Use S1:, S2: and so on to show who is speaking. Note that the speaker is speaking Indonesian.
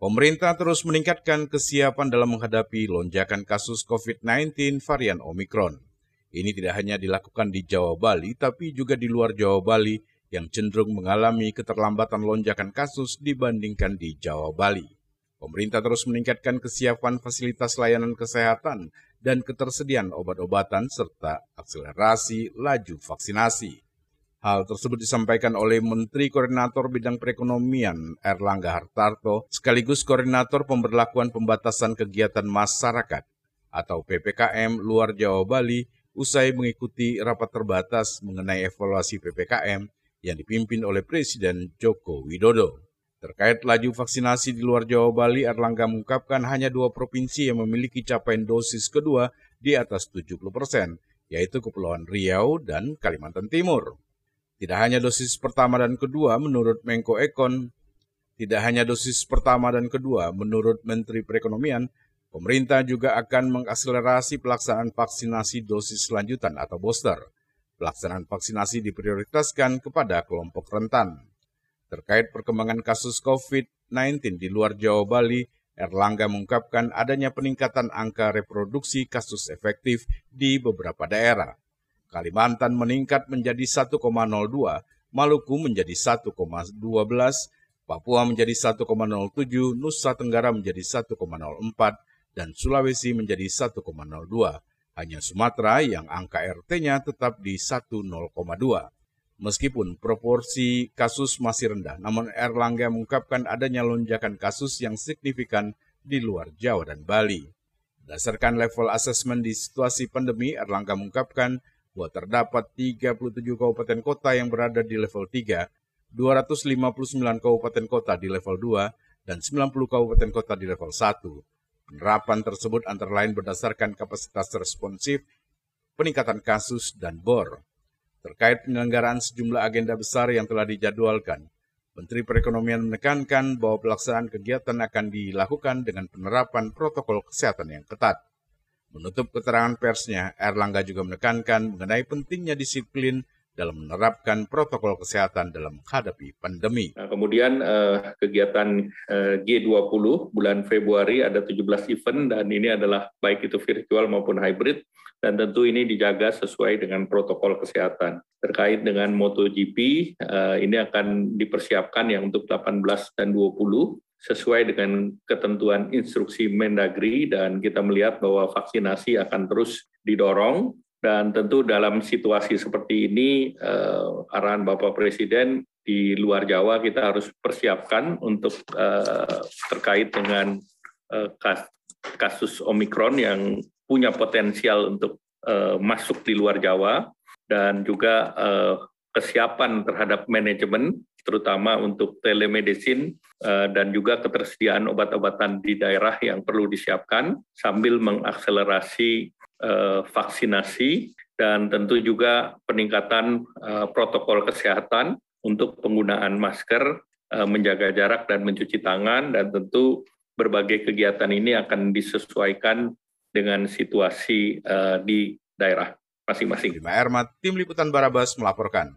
S1: Pemerintah terus meningkatkan kesiapan dalam menghadapi lonjakan kasus COVID-19 varian Omikron. Ini tidak hanya dilakukan di Jawa Bali, tapi juga di luar Jawa Bali yang cenderung mengalami keterlambatan lonjakan kasus dibandingkan di Jawa Bali. Pemerintah terus meningkatkan kesiapan fasilitas layanan kesehatan dan ketersediaan obat-obatan serta akselerasi laju vaksinasi. Hal tersebut disampaikan oleh Menteri Koordinator Bidang Perekonomian Erlangga Hartarto sekaligus Koordinator Pemberlakuan Pembatasan Kegiatan Masyarakat atau PPKM luar Jawa Bali usai mengikuti rapat terbatas mengenai evaluasi PPKM yang dipimpin oleh Presiden Joko Widodo. Terkait laju vaksinasi di luar Jawa Bali, Erlangga mengungkapkan hanya dua provinsi yang memiliki capaian dosis kedua di atas 70 persen, yaitu Kepulauan Riau dan Kalimantan Timur. Tidak hanya dosis pertama dan kedua menurut Menko Ekon, tidak hanya dosis pertama dan kedua menurut Menteri Perekonomian, pemerintah juga akan mengakselerasi pelaksanaan vaksinasi dosis lanjutan atau booster. Pelaksanaan vaksinasi diprioritaskan kepada kelompok rentan. Terkait perkembangan kasus COVID-19 di luar Jawa Bali, Erlangga mengungkapkan adanya peningkatan angka reproduksi kasus efektif di beberapa daerah. Kalimantan meningkat menjadi 1,02, Maluku menjadi 1,12, Papua menjadi 1,07, Nusa Tenggara menjadi 1,04, dan Sulawesi menjadi 1,02. Hanya Sumatera yang angka RT-nya tetap di 1,02. Meskipun proporsi kasus masih rendah, namun Erlangga mengungkapkan adanya lonjakan kasus yang signifikan di luar Jawa dan Bali. Berdasarkan level asesmen di situasi pandemi, Erlangga mengungkapkan bahwa terdapat 37 kabupaten kota yang berada di level 3, 259 kabupaten kota di level 2, dan 90 kabupaten kota di level 1. Penerapan tersebut antara lain berdasarkan kapasitas responsif, peningkatan kasus, dan BOR. Terkait penyelenggaraan sejumlah agenda besar yang telah dijadwalkan, Menteri Perekonomian menekankan bahwa pelaksanaan kegiatan akan dilakukan dengan penerapan protokol kesehatan yang ketat. Menutup keterangan persnya, Erlangga juga menekankan mengenai pentingnya disiplin dalam menerapkan protokol kesehatan dalam menghadapi pandemi.
S2: Nah, kemudian eh, kegiatan eh, G20 bulan Februari ada 17 event dan ini adalah baik itu virtual maupun hybrid dan tentu ini dijaga sesuai dengan protokol kesehatan. Terkait dengan MotoGP, eh, ini akan dipersiapkan yang untuk 18 dan 20 sesuai dengan ketentuan instruksi Mendagri dan kita melihat bahwa vaksinasi akan terus didorong. Dan tentu dalam situasi seperti ini eh, arahan Bapak Presiden di luar Jawa kita harus persiapkan untuk eh, terkait dengan eh, kasus Omikron yang punya potensial untuk eh, masuk di luar Jawa. Dan juga eh, kesiapan terhadap manajemen terutama untuk telemedicine eh, dan juga ketersediaan obat-obatan di daerah yang perlu disiapkan sambil mengakselerasi eh, vaksinasi dan tentu juga peningkatan eh, protokol kesehatan untuk penggunaan masker, menjaga jarak dan mencuci tangan dan tentu berbagai kegiatan ini akan disesuaikan dengan situasi di daerah masing-masing.
S1: Tim Liputan Barabas melaporkan.